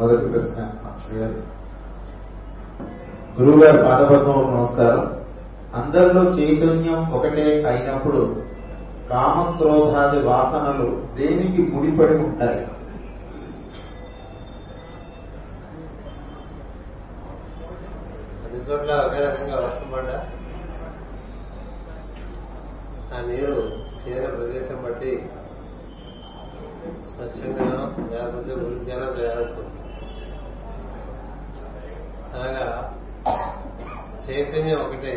మొదటి ప్రశ్న మాస్టర్ గారు. గురువు గారు పాదపద్మకు నమస్కారం. అందరిలో చైతన్యం ఒకటే అయినప్పుడు కామక్రోధాది వాసనలు దేనికి ముడిపడి ఉంటాయి? చోట్ల ఒకే రకంగా వర్షం పడ్డా ఆ నీరు చేరే ప్రదేశం బట్టి చైతన్యం ఒకటే.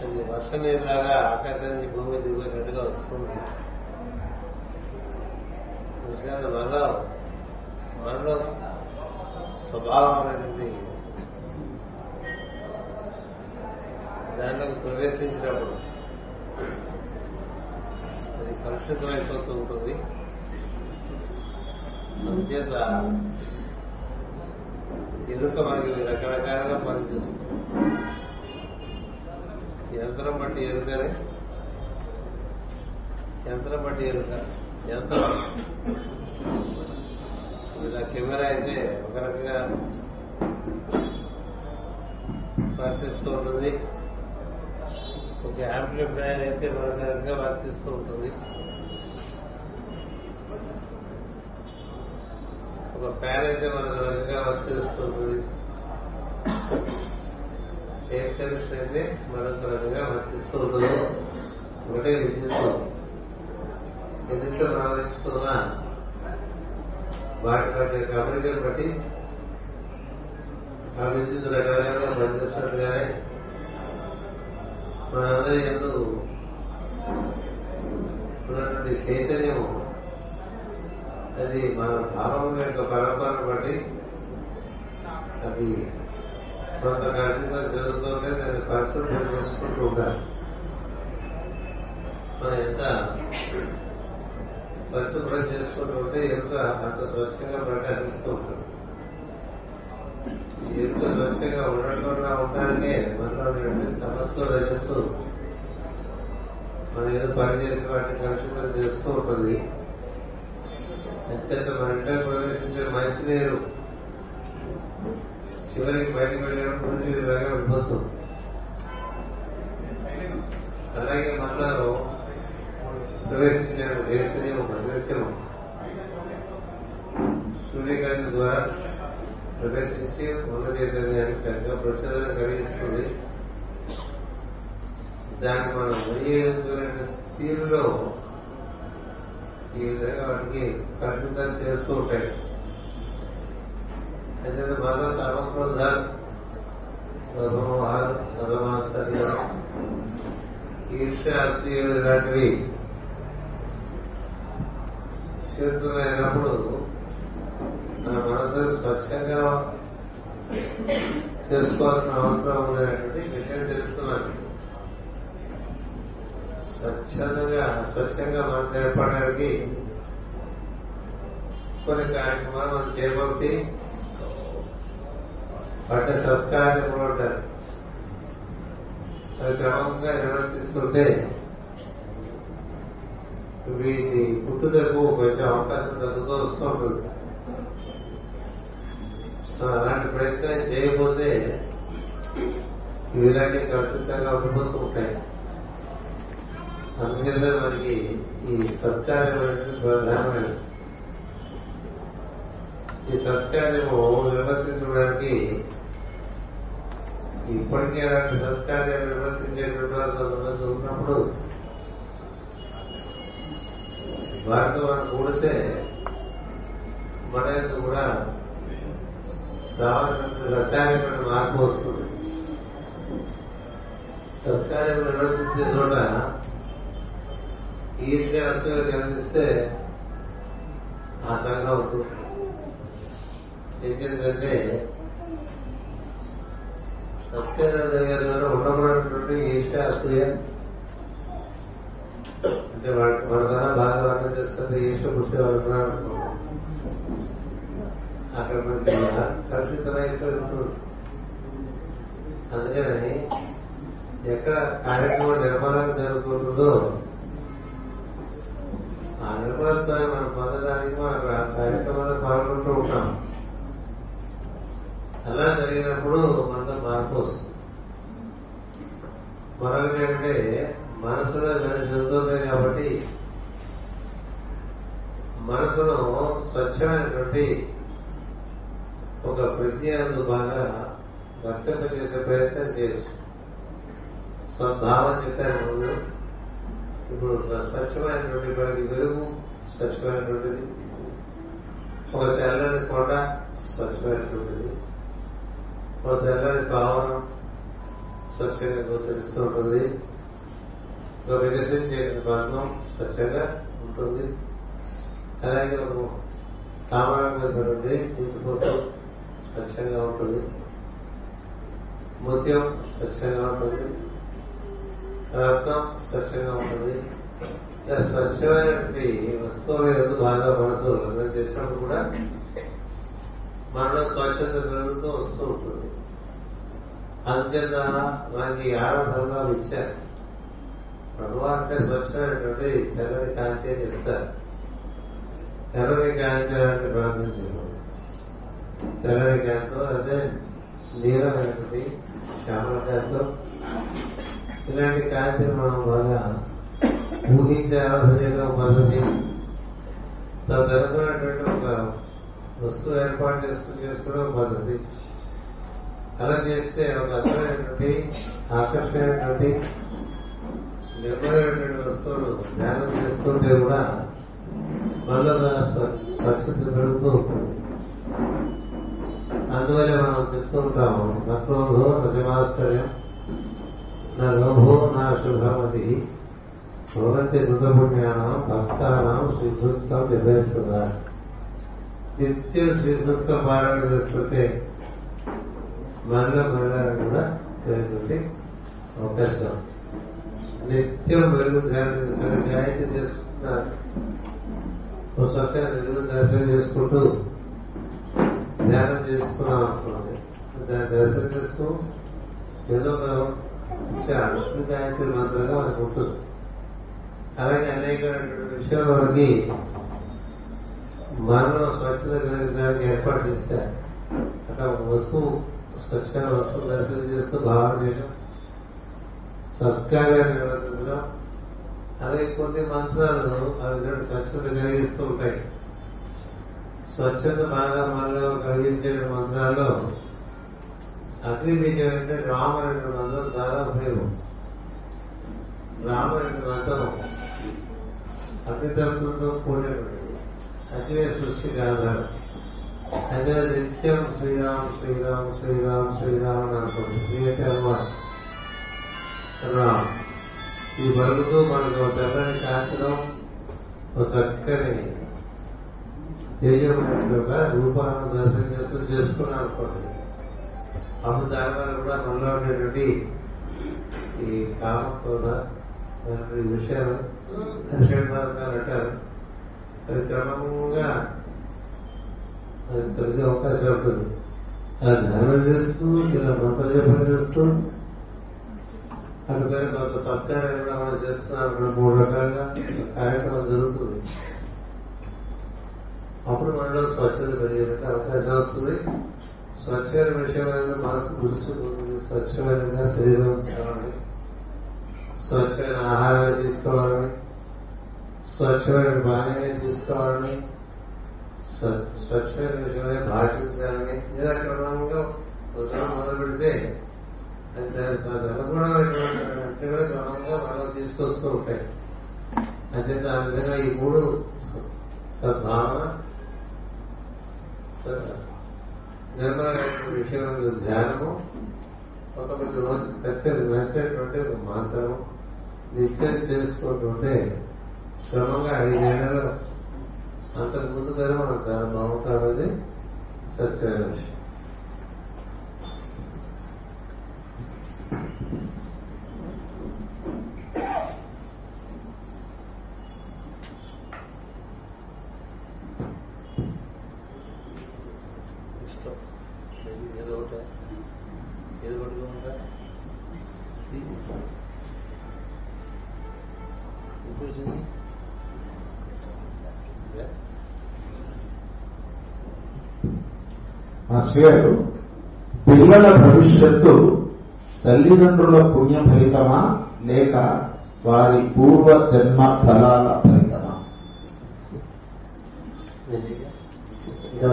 అది వర్షం నీరులాగా ఆకాశం నుంచి భూమి దిగి వస్తుంది. మనలో మనలో స్వభావం అనేది దాంట్లోకి ప్రవేశించినప్పుడు అది కలుషితమైపోతూ ఉంటుంది. అందుచేత ఎరుక మనకి రకరకాలుగా పనిచేస్తుంది? యంత్రం బట్టి ఎరుకనే యంత్రం బట్టి ఎరుక యంత్రం. ఇలా కెమెరా అయితే ఒక రకంగా వర్తిస్తూ ఉంటుంది. ఒక యాంప్లిఫైర్ అయితే మరొక రకంగా వర్తిస్తూ ఉంటుంది. ఒక ఫ్యాన్ అయితే మరొక రకంగా వర్తిస్తూ ఉంటుంది ఎయిర్ కండిషన్ అయితే మరొక రకంగా వర్తిస్తూ ఒకటే విద్యుత్ ఎదుట్లో ప్రవహిస్తున్నా వాటి వాటి కమరికలు బట్టి ఆ విద్యుత్ రకరకాలుగా పనిచేస్తున్నట్టుగానే మనందరి ఎందు ఉన్నటువంటి చైతన్యం అది మన భావం యొక్క పరంపరను బట్టి అది కొంత కఠినంగా జరుగుతుంటే దాన్ని పరిశుభ్రం చేసుకుంటూ ఉండాలి. మనం ఎంత పరిశుభ్రం చేసుకుంటూ ఉంటే ఎరుక అంత స్వచ్ఛంగా ప్రకాశిస్తూ ఉంటుంది. ఎరుక స్వచ్ఛంగా ఉండకుండా ఉండడానికే మనలో తమస్సు రచిస్తూ మనం ఏదో పని చేసి వాటిని కలుషితం చేస్తూ ఉంటుంది. అంచేత మన ఇంట్లో ప్రవేశించే మంచినీరు చివరికి బయటకు వెళ్ళినప్పుడు ఇది లాగా వెళ్ళిపోతుంది అలాగే మనలో ప్రవేశించిన చైతన్యం ప్రదర్శనం సూర్యకాంతి ద్వారా ప్రవేశించి ఉన్న చైతన్యానికి చక్కగా ప్రచోదన కలిగిస్తుంది. దాన్ని మనం వినియోగించుకునే తీరులో ఈ విధంగా వాటికి కఠినతలు చేస్తూ ఉంటాయి. అయితే మనలో కామక్రోధాలు గర్భమోహాలు గర్భమాశ్చర్యాలు ఈర్ష్యాశ్రయాలు ఇలాంటివి చేతులైనప్పుడు మన మనసు స్వచ్ఛంగా చేసుకోవాల్సిన అవసరం ఉండేటువంటి విషయం తెలుస్తున్నాను స్వచ్ఛందంగా స్వచ్ఛంగా మనసు ఏర్పడడానికి కొన్ని కార్యక్రమాలు మనం చేపట్టి వాటి సత్కార్యములు ఉంటారు. అవి క్రమంగా నిర్వర్తిస్తుంటే వీటి పుట్టుదలకు కొంచెం అవకాశం తగ్గుతూ వస్తూ ఉంటుంది. అలాంటి ప్రయత్నం చేయకపోతే ఇలాంటి కలుషితంగా ఉండిపోతూ ఉంటాయి. అందుకనే మనకి ఈ సత్కార్యం అనేది ప్రధానమైనది ఈ సత్కార్యము నిర్వర్తించడానికి ఇప్పటికే అలాంటి సత్కార్యాలు నిర్వర్తించేటువంటి వారు కొంతమంది ఉన్నప్పుడు వారితో మనం కూడితే మన యొక్క కూడా కావాల్సిన రసాయనమైన మార్పు వస్తుంది. సత్కార్యం నిర్వర్తించే చోట ఈర్ష్య రసంగా కనిపిస్తే ఆ సంఘం అవుతుంది ఏంటంటే సత్యనారాయణ దగ్గర ఉండబడినటువంటి ఈర్ష్య అసూయ అంటే మన ద్వారా బాగా వర్ణం చేస్తుంది ఈర్ష పుష్టి వాళ్ళు అక్కడ మనకి కలుషితమైపోయి ఉంటుంది అందుకని ఎక్కడ కార్యక్రమం నిర్మాణం జరుగుతుందో పరమాత్మని మనం పొందడానికి మనం కార్యక్రమాలు పాల్గొంటూ ఉంటాం. అలా జరిగినప్పుడు మనలో మార్పు వస్తుంది. మరొకటి ఏంటంటే మనసులో ఇలాంటి జరుగుతుంది కాబట్టి మనసును స్వచ్ఛమైనటువంటి ఒక ప్రజ్ఞను బాగా వర్తింపజేసే ప్రయత్నం చేయొచ్చు. స్వభావం చెప్పాను ఇప్పుడు స్వచ్ఛమైనటువంటి మనకి వెలుగు స్వచ్ఛమైనటువంటిది. ఒక తెల్లని కొండ స్వచ్ఛమైనటువంటిది. ఒక తెల్లని భావన స్వచ్ఛంగా గోచరిస్తూ ఉంటుంది. ఒక వికసించే బంధం స్వచ్ఛంగా ఉంటుంది. అలాగే ఒక కామరాంగటువంటి ఇంటిపోతూ స్వచ్ఛంగా ఉంటుంది. ముత్యం స్వచ్ఛంగా ఉంటుంది. రత్నం స్వచ్ఛంగా ఉంటుంది ఇలా స్వచ్ఛమైనటువంటి వస్తువుల ఎందు బాగా మనసు లగ్నం చేసినప్పుడు కూడా మనలో స్వచ్ఛత పెరుగుతూ వస్తూ ఉంటుంది. అంచేత మనకి ఆరాధనలు ఇచ్చారు. ప్రభు అంటే స్వచ్ఛమైనటువంటి తెల్లని కాంతి అని చెప్తారు. తెల్లని కాంతి అంటే ప్రార్థించారు తెల్లని కాంతితో అదే నీలమైనటువంటి శ్యామల కాంతం ఇలాంటి కాంతిని మనం బాగా ఊహించి ఆరాధన చేయడం పద్ధతి తదనుకున్నటువంటి ఒక వస్తువు ఏర్పాటు చేసుకుని చేసుకోవడం పద్ధతి అలా చేస్తే ఒక అర్థమైనటువంటి ఆకర్షణమైనటువంటి నిర్మలమైనటువంటి వస్తువులు ధ్యానం చేస్తుంటే కూడా మనలో స్వచ్ఛత పెరుగుతూ ఉంటుంది. అందువల్ల మనం చెప్తూ ఉంటాము నక్రోధో ప్రతిమాశ్చర్యం నా లోభో నా శుభమతి భవంతి రుతపుణ్యానం భక్తానం శ్రీసూక్తం నిర్వహిస్తున్నారు నిత్యం శ్రీసూక్త పారాయణ చేసుకుంటే మనలో మనలో కూడా పెరుగుతుంది అవకాశం. నిత్యం వెలుగు ధ్యానం చేసుకుని గాయత్రి చేసుకుంటున్నారు ఒక చక్కగా వెలుగు దర్శనం చేసుకుంటూ ధ్యానం చేసుకున్నాం అనుకోండి. దాన్ని దర్శనం చేస్తూ ఏదో ఒక గాయత్రి మంత్రంగా మనకు ఉంటుంది అలాగే అనేక విషయాలు మనకి మనలో స్వచ్ఛత కలిగించడానికి ఏర్పాటు చేస్తారు అక్కడ ఒక వస్తువు స్వచ్ఛమైన వస్తువు దర్శనం చేస్తూ భావన చేయడం సత్కార్యాన్ని నిర్వర్తించడం అలాగే కొన్ని మంత్రాలు అవి స్వచ్ఛత కలిగిస్తూ ఉంటాయి స్వచ్ఛత బాగా మనలో కలిగించే మంత్రాల్లో అగ్ని బీజం అంటే రామరెడ్డి మందం చాలా ఉపయోగం. రామరెడ్డి మంత్రం అగ్నితత్వంతో కూడినటువంటి అగ్నే సృష్టికి ఆధారం అదే నిత్యం శ్రీరామ్ శ్రీరామ్ శ్రీరామ్ శ్రీరామ్ అని అనుకోండి శ్రీ అంటే హనుమాన్. రామ్. ఈ బలుగుతూ మనకు ఒక తెల్లని కాంతిలో ఒక చక్కని తేజమైన రూపాలను దర్శనం చేస్తూ చేసుకున్నాను అనుకోండి అప్పుడు దానివల్ల కూడా మనలో ఉండేటువంటి ఈ కామక్రోధ ఈ విషయాలు షడ్మార్గాలు అంటారు. అది క్రమంగా అది తొలగే అవకాశం ఉంటుంది. అది ధ్యానం చేస్తూ ఇలా మంత్రజపం చేస్తూ అందుకని కొంత సత్కారం కూడా మనం చేస్తున్నాం మూడు రకాలుగా కార్యక్రమం జరుగుతుంది. అప్పుడు మనలో స్వచ్ఛత పెరిగేటువంటి అవకాశం వస్తుంది. స్వచ్ఛమైన విషయమైన మనసు గుర్తుంది స్వచ్ఛమైనగా శరీరం చేయాలని స్వచ్ఛమైన ఆహారాన్ని తీసుకోవాలని. స్వచ్ఛమైన పానీయం తీసుకోవాలని. స్వచ్ఛమైన విషయమే భాషించాలని ఇలా క్రమంలో ఉద్యోగం మొదలు పెడితే అది అనుగుణమైనటువంటి క్రమంగా మనం తీసుకొస్తూ ఉంటాయి. అంతే ఆ విధంగా ఈ మూడు సద్భావన నిర్మలమైన విషయం ధ్యానము ఒక మీకు నచ్చేటువంటి ఒక మంత్రము నిత్యం చేసుకుంటుంటే క్రమంగా ఐదేళ్ళలో అంతకు ముందు కానీ మనం చాలా బాగుంటామని సత్యమైన విషయం ఏదో ఒకటి ఏదో ఒకటి ఉంటా మాస్టర్ గారు పిల్లల భవిష్యత్తు తల్లిదండ్రుల పుణ్య ఫలితమా లేక వారి పూర్వ జన్మ ఫలాల ఫలితమా? ఇంకా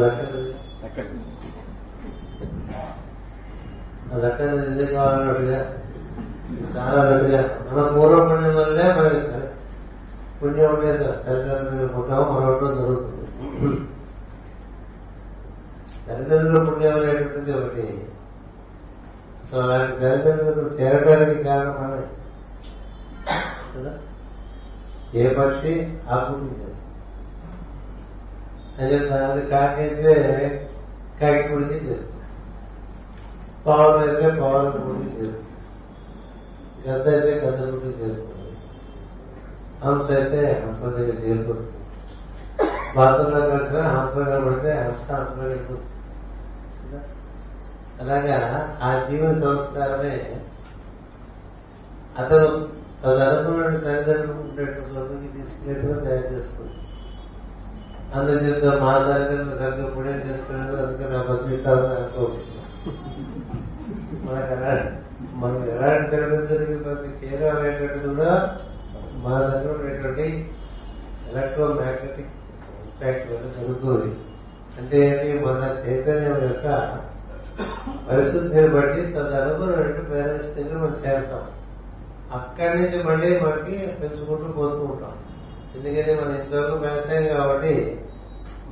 దక్కదు కావాలన్నట్టుగా చాలా గట్టిగా మన పూర్వ పుణ్యం వల్లే మనకి పుణ్యం ఉండేది తల్లిదండ్రులు పుట్టాము మరొకటో జరుగుతుంది. తల్లిదండ్రుల పుణ్యం అనేటువంటిది ఒకటి. సో అలాంటి తల్లిదండ్రులకు చేరడానికి కారణమే. కదా? ఏ పక్షి ఆ అదే అది కాకైతే కాకి పుడికి చేస్తుంది పావులు అయితే పావుల పుడికి చేస్తుంది గద్ద అయితే గద్ద పుడికి చేస్తుంది హంస అయితే హంస దగ్గర చేరుకుంటుంది. బాత్రూంలో కడితే హంసగా పడితే హంస హంసలో వెళ్ళిపోతుంది అలాగా ఆ జీవ సంస్కారమే అతను తదనుకున్న తల్లిదండ్రులు ఉండేటువంటి చదువుకి తీసుకునేట్టుగా తయారు చేస్తుంది. అందుచేత మా తల్లిదండ్రులు సరిగ్గా పుణ్యం చేసుకున్నాడు అందుకే నా బతుకుతారని అనుకోవచ్చు మనకు ఎలా మనం ఎలాంటి తల్లిదండ్రులకి ప్రతి చేరాలనేటువంటి కూడా మా దగ్గర ఉండేటువంటి ఎలక్ట్రో మ్యాగ్నెటిక్ ఇంపాక్ట్ వల్ల జరుగుతుంది. అంటే ఏంటి మన చైతన్యం యొక్క పరిశుద్ధిని బట్టి తదనుకున్నట్టు పేరెంట్స్ దగ్గర మనం చేస్తాం. అక్కడి నుంచి మళ్ళీ మనకి పెంచుకుంటూ పోతూ ఉంటాం. ఎందుకంటే మనం ఇంతవరకు వ్యవసాయం కాబట్టి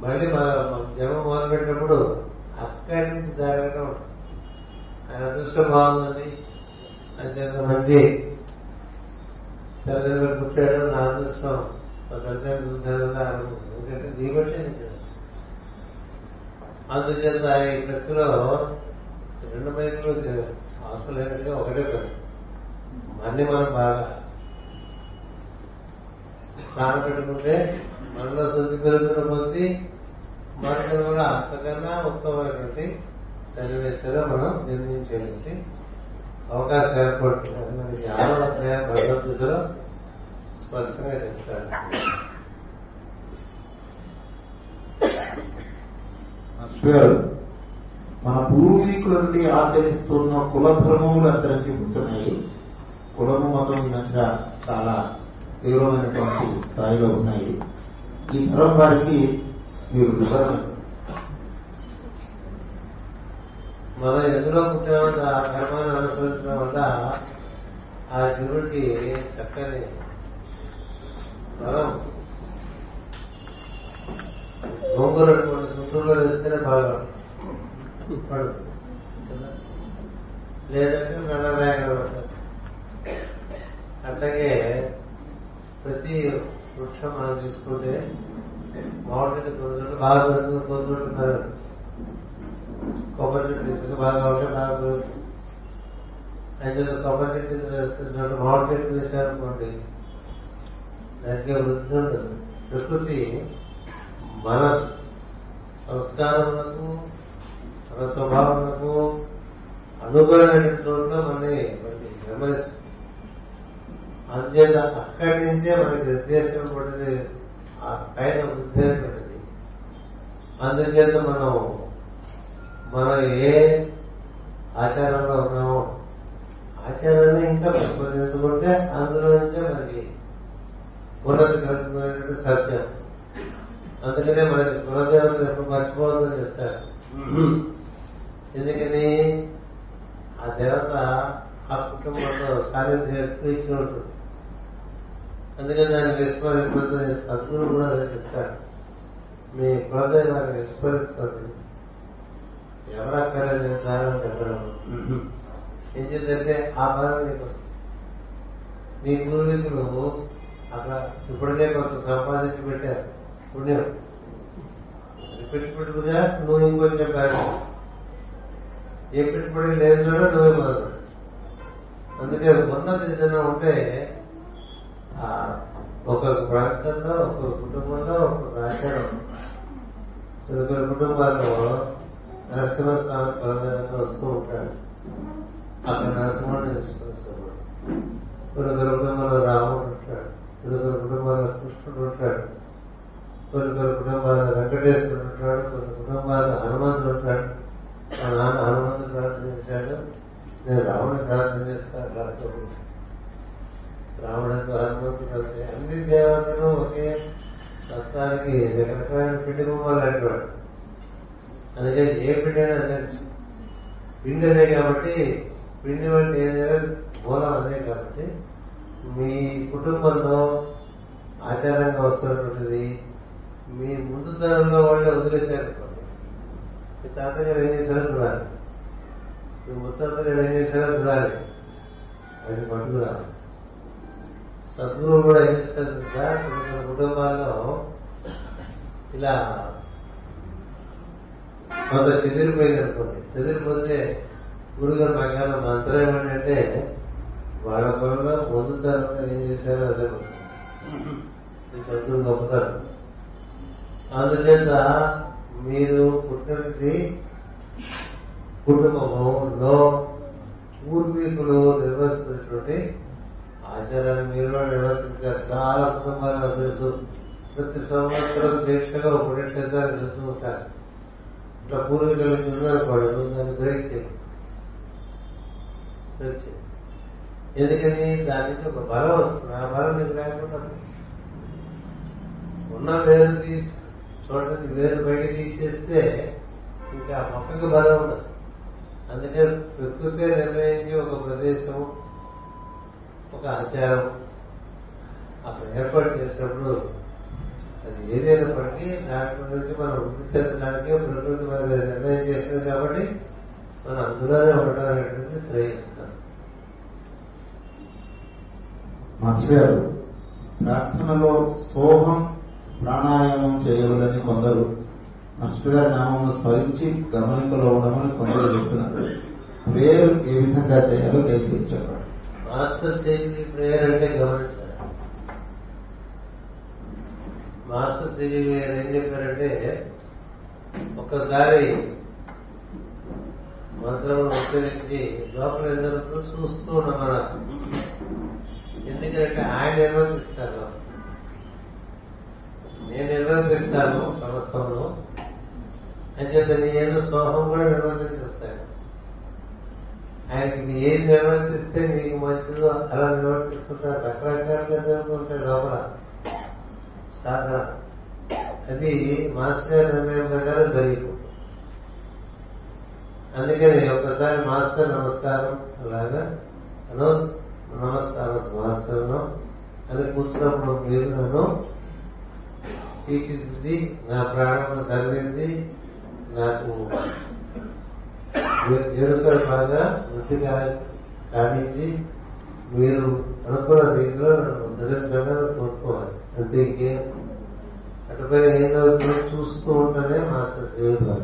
మళ్ళీ మన జన్మ మొదలుపెట్టినప్పుడు అక్కడి నుంచి జాగ్రత్త ఉంటాం ఆయన అదృష్టం బాగుందండి అంత మంచి తల్లిదండ్రులు పుట్టాడు నా అదృష్టం. మా తల్లిదండ్రులు చూసారు ఎందుకంటే నీ బట్టి నీకు. అందుచేత ఈ ప్రక్రియలో రెండు మైకులు అవసరం లేనట్టుగా ఒకటే పని అన్ని మనం బాగా స్నానం పెట్టుకుంటే మనలో శుద్ధి పెరుగుతున్న కొద్దీ మనకు కూడా అంతకన్నా ఉత్తమమైనటువంటి సన్నివేశాలు మనం నిర్మించేటువంటి అవకాశం ఏర్పడుతుంది. అది మనకి ఆలోచన భగవద్గీతలో స్పష్టంగా చెప్తాడు మాస్టర్ మన పూర్వీకుల నుండి ఆచరిస్తున్న కుల ధర్మములు అంతరించిపోతున్నాయి కులము మతం ఈ మధ్య చాలా తీవ్రమైనటువంటి స్థాయిలో ఉన్నాయి. ఈ తరం వారికి మీరు వివరణ మనం ఎందులో పుట్టామంటే ఆ కర్మను అనుసరించడం వల్ల ఆ జీవుడికి చక్కని బలం గోంగూర గుంటూరులో వేస్తేనే బాగా పడుతుంది లేదంటే నల్లరాయగా అట్లాగే ప్రతి వృక్షం మనం తీసుకుంటే మామిడి కొనుగోలు బాగా పెరుగుతుంది కొన్ని చోట్ల కొబ్బరి చెట్టు ఇసుక బాగా ఉంటే బాగా పెరుగుతుంది. అయితే కొబ్బరి చెట్టు వేస్తున్నట్టు మామిడి చెట్టు వేసారనుకోండి దానికి వృద్ధి ఉండదు. ప్రకృతి మన సంస్కారములకు మన స్వభావములకు అనుగుణమైన చోట్ల మనని మనకి నిర్వహిస్తుంది అందుచేత అక్కడి నుంచే మనకి నిర్దేశం పడింది ఆ పైన ఉద్దేశపడింది అందుచేత మనం మనం ఏ ఆచారంలో ఉన్నామో ఆచారాన్ని ఇంకా పెంపొందించుకుంటే అందులో నుంచే మనకి ఉన్నతి కలుగుతున్నటువంటి సత్యం. అందుకనే మనకి కులదేవతలు ఎప్పుడు మర్చిపోవద్దని చెప్తారు ఎందుకని ఆ దేవత ఆ కుటుంబంలో సాన్నిధ్యం ఎక్కువ ఇచ్చి ఉంటుంది. అందుకని దాన్ని విస్మరించదని సద్గురు కూడా చెప్తాడు మీ కులదైవాన్ని విస్మరించండి ఎవరు నేను చాలా చెప్పడం? ఏం చేద్దంటే ఆ బాధ నీకు వస్తుంది. నీ పూర్వీకులు అక్కడ ఇప్పటికే కొంత సంపాదించి పెట్టారు. పుణ్యం. అది పెట్టుబడిగా నువ్వు ఇంకొంచెం పెరగ ఏ పెట్టుబడి లేదు కూడా నువ్వే మొదలు. అందుకే ఉన్నది ఏదైనా ఉంటే ఒక్కొక్క ప్రాంతంలో ఒక్కొక్క కుటుంబంలో ఒక్కొక్క ఆచారం కొన్ని కుటుంబాల్లో నరసింహస్వామి పరమేశ్వరం వస్తూ ఉంటాడు. అక్కడ నరసింహుడు నరసింహస్వామి కొన్ని కొన్ని కుటుంబాల్లో రాముడు ఉంటాడు. కొన్ని కొన్ని కుటుంబాల్లో కృష్ణుడు ఉంటాడు. కొన్ని కొన్ని కుటుంబాల్లో వెంకటేశ్వరుడు ఉంటాడు కొన్ని కుటుంబాల్లో హనుమంతుడు ఉంటాడు. మా నాన్న హనుమంతుడు ప్రార్థన చేశాడు. నేను రావణుడు ప్రార్థన చేస్తాను రాత్రి రాముడు హనుమంతుడు అంటే అన్ని దేవతలు ఒకే తత్వానికి రకరకాల పిండి బొమ్మలు అంటాడు అందుకే ఏ పిండి అయినా తెలుసు పిండి అనే కాబట్టి పిండి వంటి ఏదైనా మూలం అదే కాబట్టి మీ కుటుంబంలో ఆచారంగా వస్తున్నటువంటిది మీ ముందు తరంలో వాళ్ళే వదిలేశారు. మీ తాతగారు ఏం చేశారో చూడాలి. మీ ముత్తాత గారు ఏం చేశారో చూడాలి. అది పట్టుకురాలి సద్గురువు కూడా ఏం చేస్తారు సార్ మన కుటుంబాల్లో ఇలా కొంత చెదిరిపోయింది అనుకోండి. చెదిరిపోతే గురుగారు మాకేమైనా మంత్రం ఏమంటే వాళ్ళ పనుల్లో ముందు తరంలో ఏం చేశారో అదే ఈ సద్గురు గొప్పతనం. అందుచేత మీరు పుట్టినది కుటుంబంలో పూర్వీకులు నిర్వహిస్తున్నటువంటి ఆచారాన్ని మీరు నిర్వర్తించారు. చాలా కుటుంబాలు తెలుసు ప్రతి సంవత్సరం దీక్షగా పుట్టినట్టు చూస్తూ ఉంటారు. ఇట్లా పూర్వీకులు చూసినారు దాన్ని బ్రేక్ చేయాలి ఎందుకని? దాని నుంచి ఒక బలం వస్తుంది. ఆ బలం మీకు లేకుండా ఉన్న లేదు తీసి చూడండి వేరు బయట తీసేస్తే ఇంకా మొక్కకు బలం ఉండదు. అందుకే ప్రకృతి నిర్ణయించి ఒక ప్రదేశం ఒక ఆచారం అక్కడ ఏర్పాటు చేసినప్పుడు అది ఏదైనప్పటికీ దాంట్లో నుంచి మనం వృద్ధి చెందడానికి ప్రకృతి మరి నిర్ణయం చేస్తుంది కాబట్టి మనం అందులోనే ఉండడం అనేటువంటిది శ్రేయిస్తాం మాస్టర్ గారు ప్రార్థనలో సోహం ప్రాణాయామం చేయవలని కొందరు మాస్టర్ నామం స్మరించి గమనికలో ఉండమని కొందరు చెప్తున్నారు. ప్రేయర్ ఏ విధంగా చేయాలో దయచేసి చెప్పండి మాస్టర్ సిజీ ప్రేయర్ అంటే గమనించాలి మాస్టర్ సిజీ గారు ఏం చెప్పారంటే ఒక్కసారి మంత్రం ఉపయోగించి లోపల ఎదురుతూ చూస్తూ ఉన్నాం ఉండమన్నారు. ఎందుకంటే ఆయన నిర్వర్తిస్తారు నేను నిర్వర్తిస్తాను అంటే అంచేత నేను సోహం కూడా నిర్వర్తిస్తాను ఆయనకి నీ ఏది నిర్వర్తిస్తే నీకు మంచిదో అలా నిర్వర్తిస్తుంటారు. రకరకాలుగా జరుగుతుంటాయి లోపల. సాధన అది మాస్టర్ నిర్ణయం ప్రకారం జరిగిపోతుంది. అందుకని ఒకసారి మాస్టర్ నమస్కారం అలాగా నమస్కారం మాస్టర్ను. అది కూర్చున్నప్పుడు మీరు నన్ను తీర్చిదిద్ది నా ప్రాణం సరిదిద్ది నాకు ఎరుకలు బాగా వృత్తిగా కానించి మీరు అనుకున్న రీతిలో నిరంతరంగా కోరుకోవాలి అంతే ఇంకేం అటుపైన ఏం జరుగుతుందో చూస్తూ ఉంటేనే మాస్టర్ దేవుడు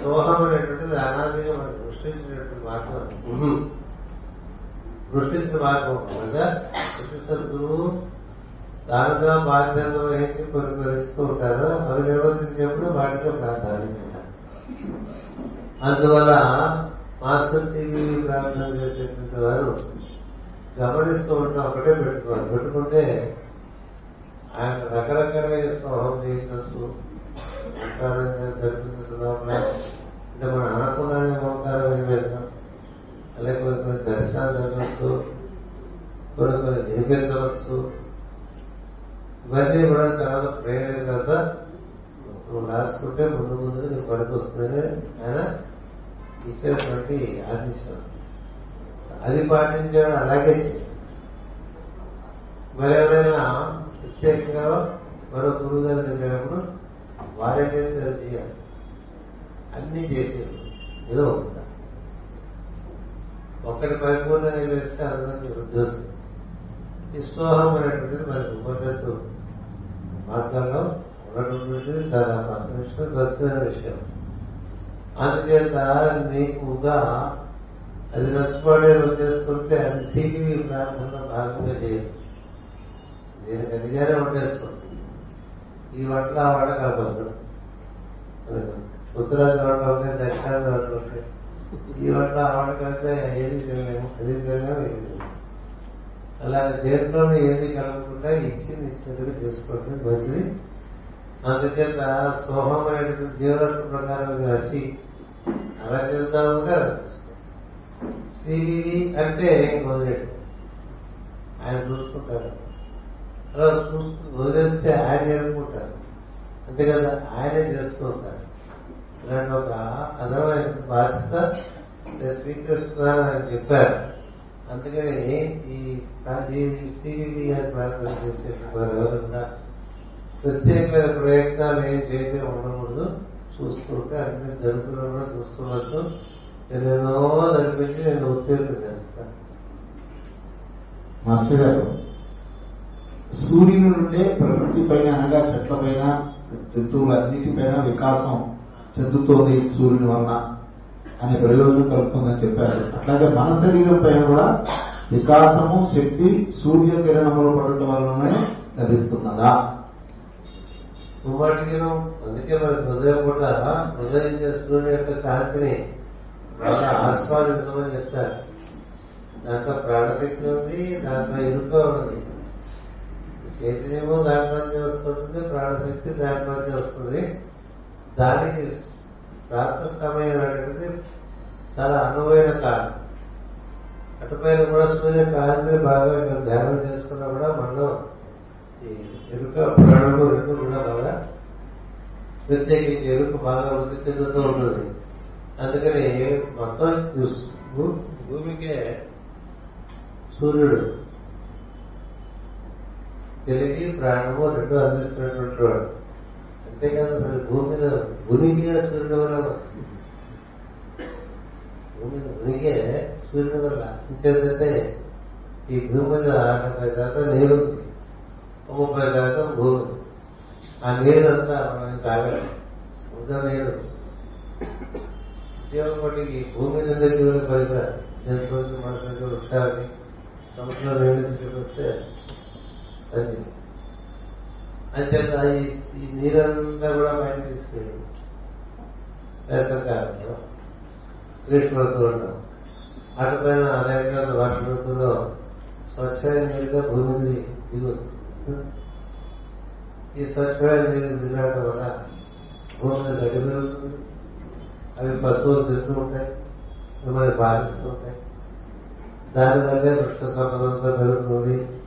సోహం అనేటువంటిది అనాదిగా మనకు సృష్టించినటువంటి మార్గం సృష్టించిన మార్గం అనగా ప్రతి సద్గురు దానిగా బాధ్యత వహించి కొన్ని కొన్ని ఉంటారు. అవి నిర్వర్తించినప్పుడు వాటికే ప్రాధాన్యం అందువల్ల మాస్టర్ టీవీ ప్రార్థన చేసేటువంటి వారు గమనిస్తూ ఉంటాం ఒకటే పెట్టుకోవాలి. పెట్టుకుంటే ఆయన రకరకాలుగా స్వభావం చేయించవచ్చు ఉంటారని జరిపించచ్చు అంటే మనం అనకుండానే ఓంకారం వినిపిస్తాం అలాగే కొన్ని కొన్ని దర్శనాలు జరగవచ్చు. కొన్ని కొన్ని దీపించవచ్చు ఇవన్నీ కూడా తర్వాత ప్రేరణ తర్వాత నువ్వు రాసుకుంటే ముందు ముందుగా నీకు పనికి వస్తుందని ఆయన ఇచ్చినటువంటి ఆదేశం. అది పాటించాడు అలాగే మరి ఎవరైనా ప్రత్యేకంగా మరో గురువు గారు దగ్గరప్పుడు వారే చేస్తే చేయాలి. అన్నీ చేసేది ఏదో ఒకసారి ఒక్కటి పరిపూర్ణంగా చేస్తే అందరికీ వృద్ధి వస్తుంది ఈ సోహం అనేటువంటిది మనకు ఉపనిషత్తు మార్గంలో ఉన్నటువంటిది చాలా పక్క విషయం స్వచ్ఛమైన విషయం. అందుచేత నీకుగా అది నష్టపడే చేసుకుంటే అది సీకివి ప్రార్థనలో భాగంగా చేయదు నేను అదిగానే వండేసుకోండి ఈ వంటలు ఆ వంట కలపద్దు ఉత్తరాది వంట ఉంటాయి దక్షిణాది వంటలు ఉంటాయి ఈ వంట ఆ వంట కలిపితే ఏది తినలేము అది తినలేము ఏది తినలేము. అలా దేంట్లోనూ ఏది కలగకుండా ఇచ్చింది ఇచ్చినట్టుగా చేసుకోవడం మంచిది. అందుచేత సోహమైనటువంటి జీవన ప్రకారం రాసి అలా చేద్దాం ఉంటే శ్రీవివి అంటే వదిలేడు. ఆయన చూసుకుంటారు. అలా చూసుకు వదిలేస్తే ఆయన చేసుకుంటారు అంతే కదా ఆయనే చేస్తూ ఉంటారు. ఇలాంటి ఒక అదమైన బాధ్యత నేను స్వీకరిస్తున్నాను చెప్పారు. అందుకని ఈ ఈ సివివి గారి ప్రార్థన చేసే వారు ప్రత్యేకమైన ప్రయత్నాలు ఏం చేయకుండా ఉండకూడదు. చూసుకుంటే అన్ని జరుగుతున్నా చూసుకోవచ్చు ఎన్నెన్నో జరిపించి నేను ఉత్తీర్ణం చేస్తాను. మాస్టర్ గారు సూర్యుని నుండే ప్రకృతి పైన అనగా చెట్ల పైన జంతువులన్నిటిపైన వికాసం చెందుతోంది సూర్యుని వలన. అనే ప్రయోజనం కలుగుతుందని చెప్పారు. అట్లాగే మన శరీరం పైన కూడా వికాసము శక్తి సూర్య కిరణములు పడటం వల్లనే లభిస్తున్నదా? ముమ్మాటికి అందుకే మన హృదయం కూడా హృదయం సూర్యుని యొక్క కాంతిని బాగా ఆస్వాదించమని చెప్తారు దాంట్లో ప్రాణశక్తి ఉంది దాంట్లో ఇరుక ఉంది. చైతన్యము దాంట్లోంచి వస్తుంది ప్రాణశక్తి దాంట్లోంచి వస్తుంది. దానికి రాత్రి సమయం అనేటువంటిది చాలా అనువైన కాలం. అటుపైన కూడా సూర్య కాంతిని బాగా ధ్యానం చేసుకున్నా కూడా మనలో ఈ ఎరుక ప్రాణము రెండు కూడా బాగా ప్రత్యేకించి ఎరుక బాగా వృద్ధి చెందుతూ ఉంటుంది. అందుకని మొత్తం భూ- భూమికే సూర్యుడు. తెలివి ప్రాణము రెండు అందిస్తున్నటువంటి వాడు. అంతేకాదు అసలు భూమి మీద ఉనికిగా సూర్యుడు వల్ల భూమి మీద ఉనికే సూర్యుడు వల్ల ఇంకేంటంటే ఈ భూమి మీద డెబ్బై శాతం నీరు ముప్పై శాతం భూమి ఆ నీరు అంతా మనం తాగాలి. సముద్ర నీరు జీవకోటికి భూమి మీద ఉండే జీవులు పనికిరాదు జంతువులకి మనుషులకి వృక్షాలకి సముద్రంలో నీళ్ళు తీసుకొస్తే అది అంచేత ఈ నీరంతా కూడా పైన తీసుకెళ్ళి. వేసవకాలంలో. గ్రీష్మ ఋతువులో అటుపైన అదేవిధంగా వర్ష ఋతువులో స్వచ్ఛమైన నీరుగా భూమి దిగి వస్తుంది. ఈ స్వచ్ఛమైన నీరు దిగడం వల్ల భూమిని మీద గడ్డి పెరుగుతుంది. అవి పశువులు తింటూ ఉంటాయి. మిమ్మల్ని బాధిస్తూ ఉంటాయి. దానివల్లే వృక్ష సంపదంతా పెరుగుతుంది.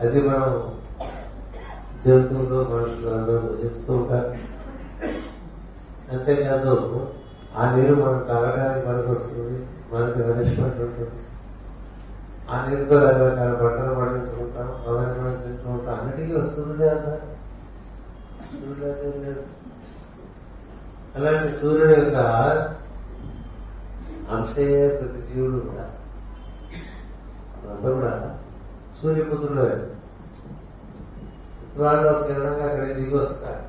అది మనం జంతువులు మనుషులు అందరూ భుజిస్తూ ఉంటారు. అంతేకాదు ఆ నీరు మనం తాగడానికి మనకు వస్తుంది మనకి నరిష్మెంట్ ఉంటుంది. ఆ నీరుతో రకరకాల బట్టలు పండించుకుంటాం అవన్నీ మనం తింటూ అన్నిటికీ వస్తుంది అన్న అలాంటి సూర్యుడు యొక్క అంశయే ప్రతి జీవుడు కూడా. అంతా కూడా సూర్యపుత్రుడు వాళ్ళు ఒక కిరణంగా అక్కడికి దిగి వస్తారు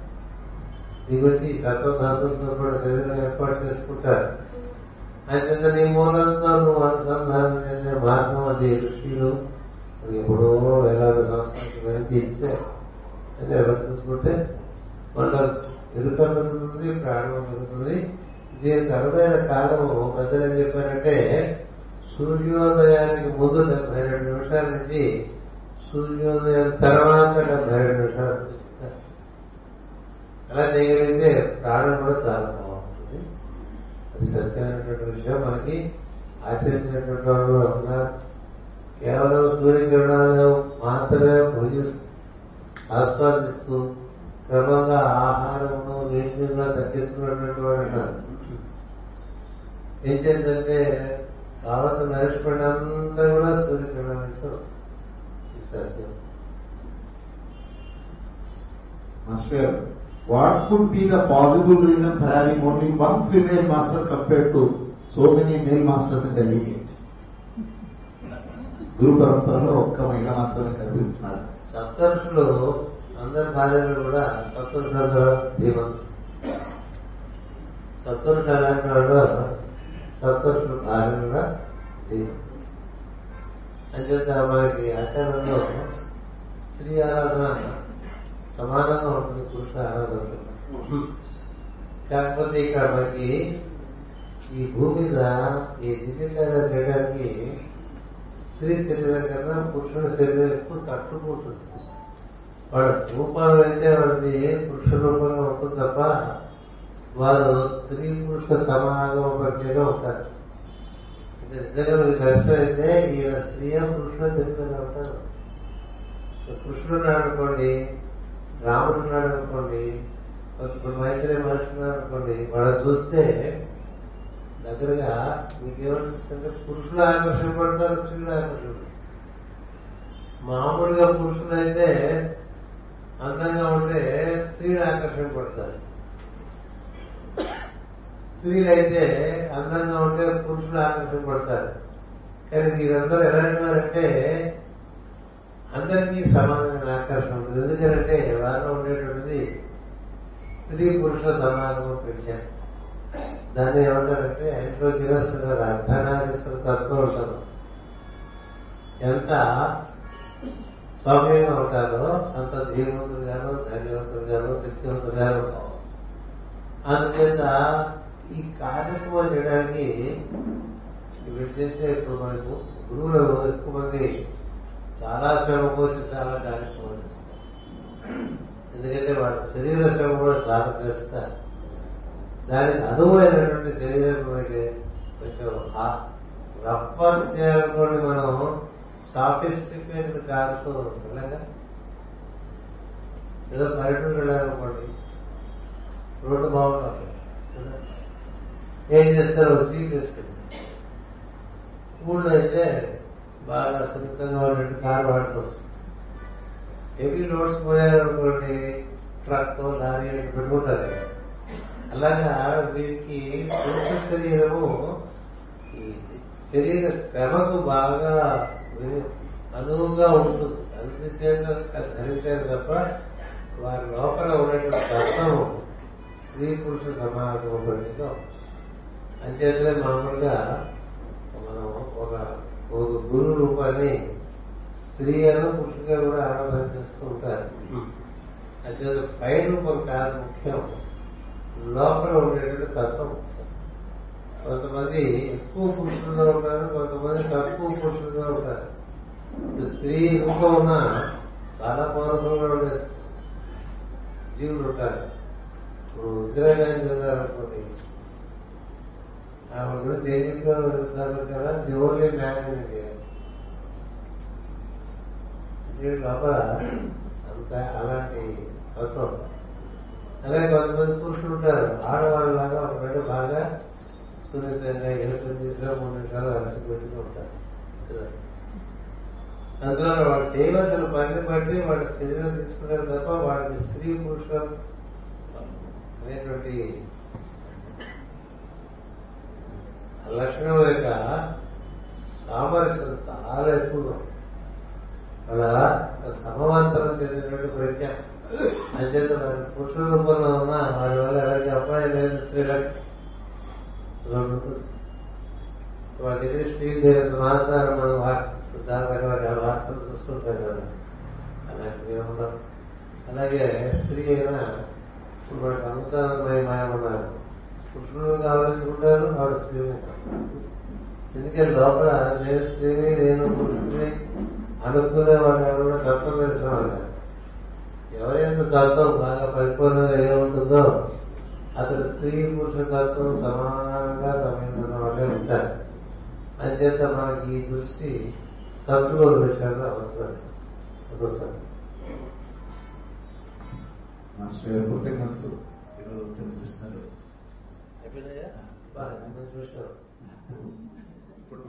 దిగొచ్చి సత్వధాతులతో కూడా శరీరం ఏర్పాటు చేసుకుంటారు. అయితే నీ మూలంతో నువ్వు అనుసంధానం చెందిన మార్గం అది ఋషులు ఎప్పుడో వేలాది సంవత్సరాలకు వెనక్కి ఇచ్చే. అని ఎవరు చూసుకుంటే వాళ్ళ ఎదుక పెరుగుతుంది ప్రాణం పెరుగుతుంది దీనికి అనువైన కాలము. పెద్దలు ఏం చెప్పారంటే సూర్యోదయానికి ముందు డెబ్బై రెండు నిమిషాల నుంచి సూర్యోదయం తర్వాత డెబ్బై రెండు నిమిషాలు అలా చేయగలిగితే ప్రాణం కూడా చాలా బాగుంటుంది. అది సత్యమైనటువంటి విషయం. మనకి ఆచరించినటువంటి వాళ్ళు కూడా కేవలం సూర్యకిరణాలను మాత్రమే పూజిస్తూ ఆస్వాదిస్తూ క్రమంగా ఆహారమును నీటిని కూడా తగ్గించుకున్నటువంటి వాడు ఉన్నారు. ఏం చేద్దంటే కావలసిన నరిష్మెంట్ అంతా కూడా సూర్యకిరణాల నుంచి వస్తుంది సత్యం Master, what could be the possible reason for having only one female master compared to so many male masters in the lineage? గురు పరంపరలో ఒక్క మహిళ మాత్రమే కనిపిస్తున్నారు సప్తర్షులు అందరి భార్యలు కూడా సప్తర్షుల ధీమంతులు సప్తరుషులు అలాంటి వాళ్ళు భార్యలు కూడా ధీమంతులు అంచేత మనకి ఆచారంలో స్త్రీ ఆరాధన సమానంగా ఉంటుంది పురుష ఆరాధన కాకపోతే ఇక్కడ మనకి ఈ భూమి మీద ఈ దివ్యకార్యాలు చేయడానికి స్త్రీ శరీరం కన్నా పురుషుని శరీరం ఎక్కువ తట్టుకుంటుంది. వాడు రూపాలు అయితే వాడిది పురుష రూపంగా ఉంటుంది తప్ప వారు స్త్రీ పురుష సమాగమ ప్రజ్ఞగా ఉంటారు. నిజంగా మీకు దర్శనం అయితే ఈయన స్త్రీ పురుషుడు తెలుసుకోగలుగుతారు కృష్ణుడు ఉన్నాడు అనుకోండి రాముడు ఉన్నాడు అనుకోండి ఇప్పుడు మైత్రి మహర్షి ఉన్నాడు అనుకోండి వాళ్ళు చూస్తే దగ్గరగా మీకేమనిపిస్తుంటే పురుషులు ఆకర్షణ పడతారు స్త్రీలు ఆకర్షణ మామూలుగా పురుషులు అయితే అందంగా ఉంటే స్త్రీలు ఆకర్షణ పడతారు. స్త్రీలు అయితే అందంగా ఉంటే పురుషులు ఆకర్షింపడతారు కానీ మీరందరూ ఎలాంటి వారంటే అందరికీ సమానమైన ఆకర్షణ ఉంటుంది. ఎందుకంటే వారిలో ఉండేటువంటిది స్త్రీ పురుషుల సమానము పెంచారు దాన్ని ఏమంటారంటే ఎంట్రోజినస్ అర్ధనారీశ్వర తత్వం ఎంత సౌమ్యంగా ఉంటారో అంత ధీరవంతులుగాను శక్తివంతుడు శక్తివంతులుగాను అందుచేత ఈ కార్యక్రమం చేయడానికి ఇప్పుడు చేసే ఇప్పుడు మనకు గురువులు ఎక్కువ మంది చాలా శ్రమ పోసి చాలా కార్యక్రమాలు చేస్తారు. ఎందుకంటే వాళ్ళ శరీర శ్రమ కూడా చాలా చేస్తారు. దానికి అనువైనటువంటి శరీరం మనకి కొంచెం రఫ్ చేయాలనుకోండి మనం సాఫిస్టికేటెడ్ కారుతో వెళ్ళగా ఏదో పర్యటన వెళ్ళాలనుకోండి రోడ్డు బాగుంటుంది ఏం చేస్తారు జీప్ వేసుకుంటారు ఊళ్ళో అయితే బాగా సున్నితంగా ఉన్నట్టు కారు వాడుకోవచ్చు హెవీ లోడ్స్ పోయారనుకోండి ట్రక్ లారీ అట్లా పెట్టుకుంటారు. అలాగా వీరికి పురుష శరీరము ఈ శరీర శ్రమకు బాగా అనువుగా ఉంటుంది. అందుచేత ధరించారు తప్ప వారి లోపల ఉన్నటువంటి తత్వం స్త్రీ పురుష సమాగమలో అంచేతనే మామూలుగా మనం ఒక ఒక గురు రూపాన్ని స్త్రీ అను పురుషుగా కూడా ఆరాధన చేస్తూ ఉంటారు. అంచేత పై రూపం కాదు ముఖ్యం. లోపల ఉండేటువంటి తత్వం. కొంతమంది ఎక్కువ పురుషులుగా ఉంటారు కొంతమంది తక్కువ పురుషులుగా ఉంటారు. స్త్రీ రూపం ఉన్న చాలా పౌరుషంగా ఉండే జీవులు ఉంటారు. ఇప్పుడు ఇందిరాగాంధీ ఉన్నారనుకోండి ఆమె గురించి ఏం కదా the only man in India లోపల అంత అలాంటి తత్వం అలాగే కొంతమంది పురుషులు ఉంటారు. ఆడవాళ్ళలాగా ఒక బిడ్డ బాగా సున్నితంగా ఎలుకలు చేసినా మూడు నిమిషాలు అలసి పెట్టుకుని ఉంటారు. అందువల్ల వాళ్ళు చేయవలసిన పని బట్టి వాళ్ళ శరీరం తీసుకున్నారు తప్ప వాళ్ళకి స్త్రీ పురుషులు అనేటువంటి లక్షణం యొక్క సామరస్యం చాలా ఎక్కువగా అలా సమవంతరం చెందినటువంటి ప్రజ్ఞ అంచేత మరి పురుషుల రూపంలో ఉన్న వారి వల్ల ఎవరికి అబ్బాయి లేదు స్త్రీలకు వాటి శ్రీదేవి మాత్రం మనం సార్ వారి వార్తలు చూస్తుంటారు కదా. అలాంటివి ఏమన్నా అలాగే స్త్రీ అయినా ఇప్పుడు మనకు అమృతానందమయ మాయం ఉన్నారు పురుషులు కావాల్సుకుంటారు వాడు స్త్రీ ఎందుకంటే లోపల నేను స్త్రీని నేను పురుషుని అనుకునే వాళ్ళు ఎవరు కూడా తత్వం తెలిసిన వాళ్ళు ఎవరైనా తత్వం బాగా పరిపూర్ణంగా ఏముంటుందో అతడు స్త్రీ పురుష తత్వం సమానంగా గమనించిన వాళ్ళే ఉంటారు అంచేత మనకి ఈ దృష్టి సద్గురు విషయాల్లో అవసరం అవసరం మాస్టర్ గారు కృతజ్ఞతలు ఈరోజు వచ్చిన చూసాం ఇప్పుడు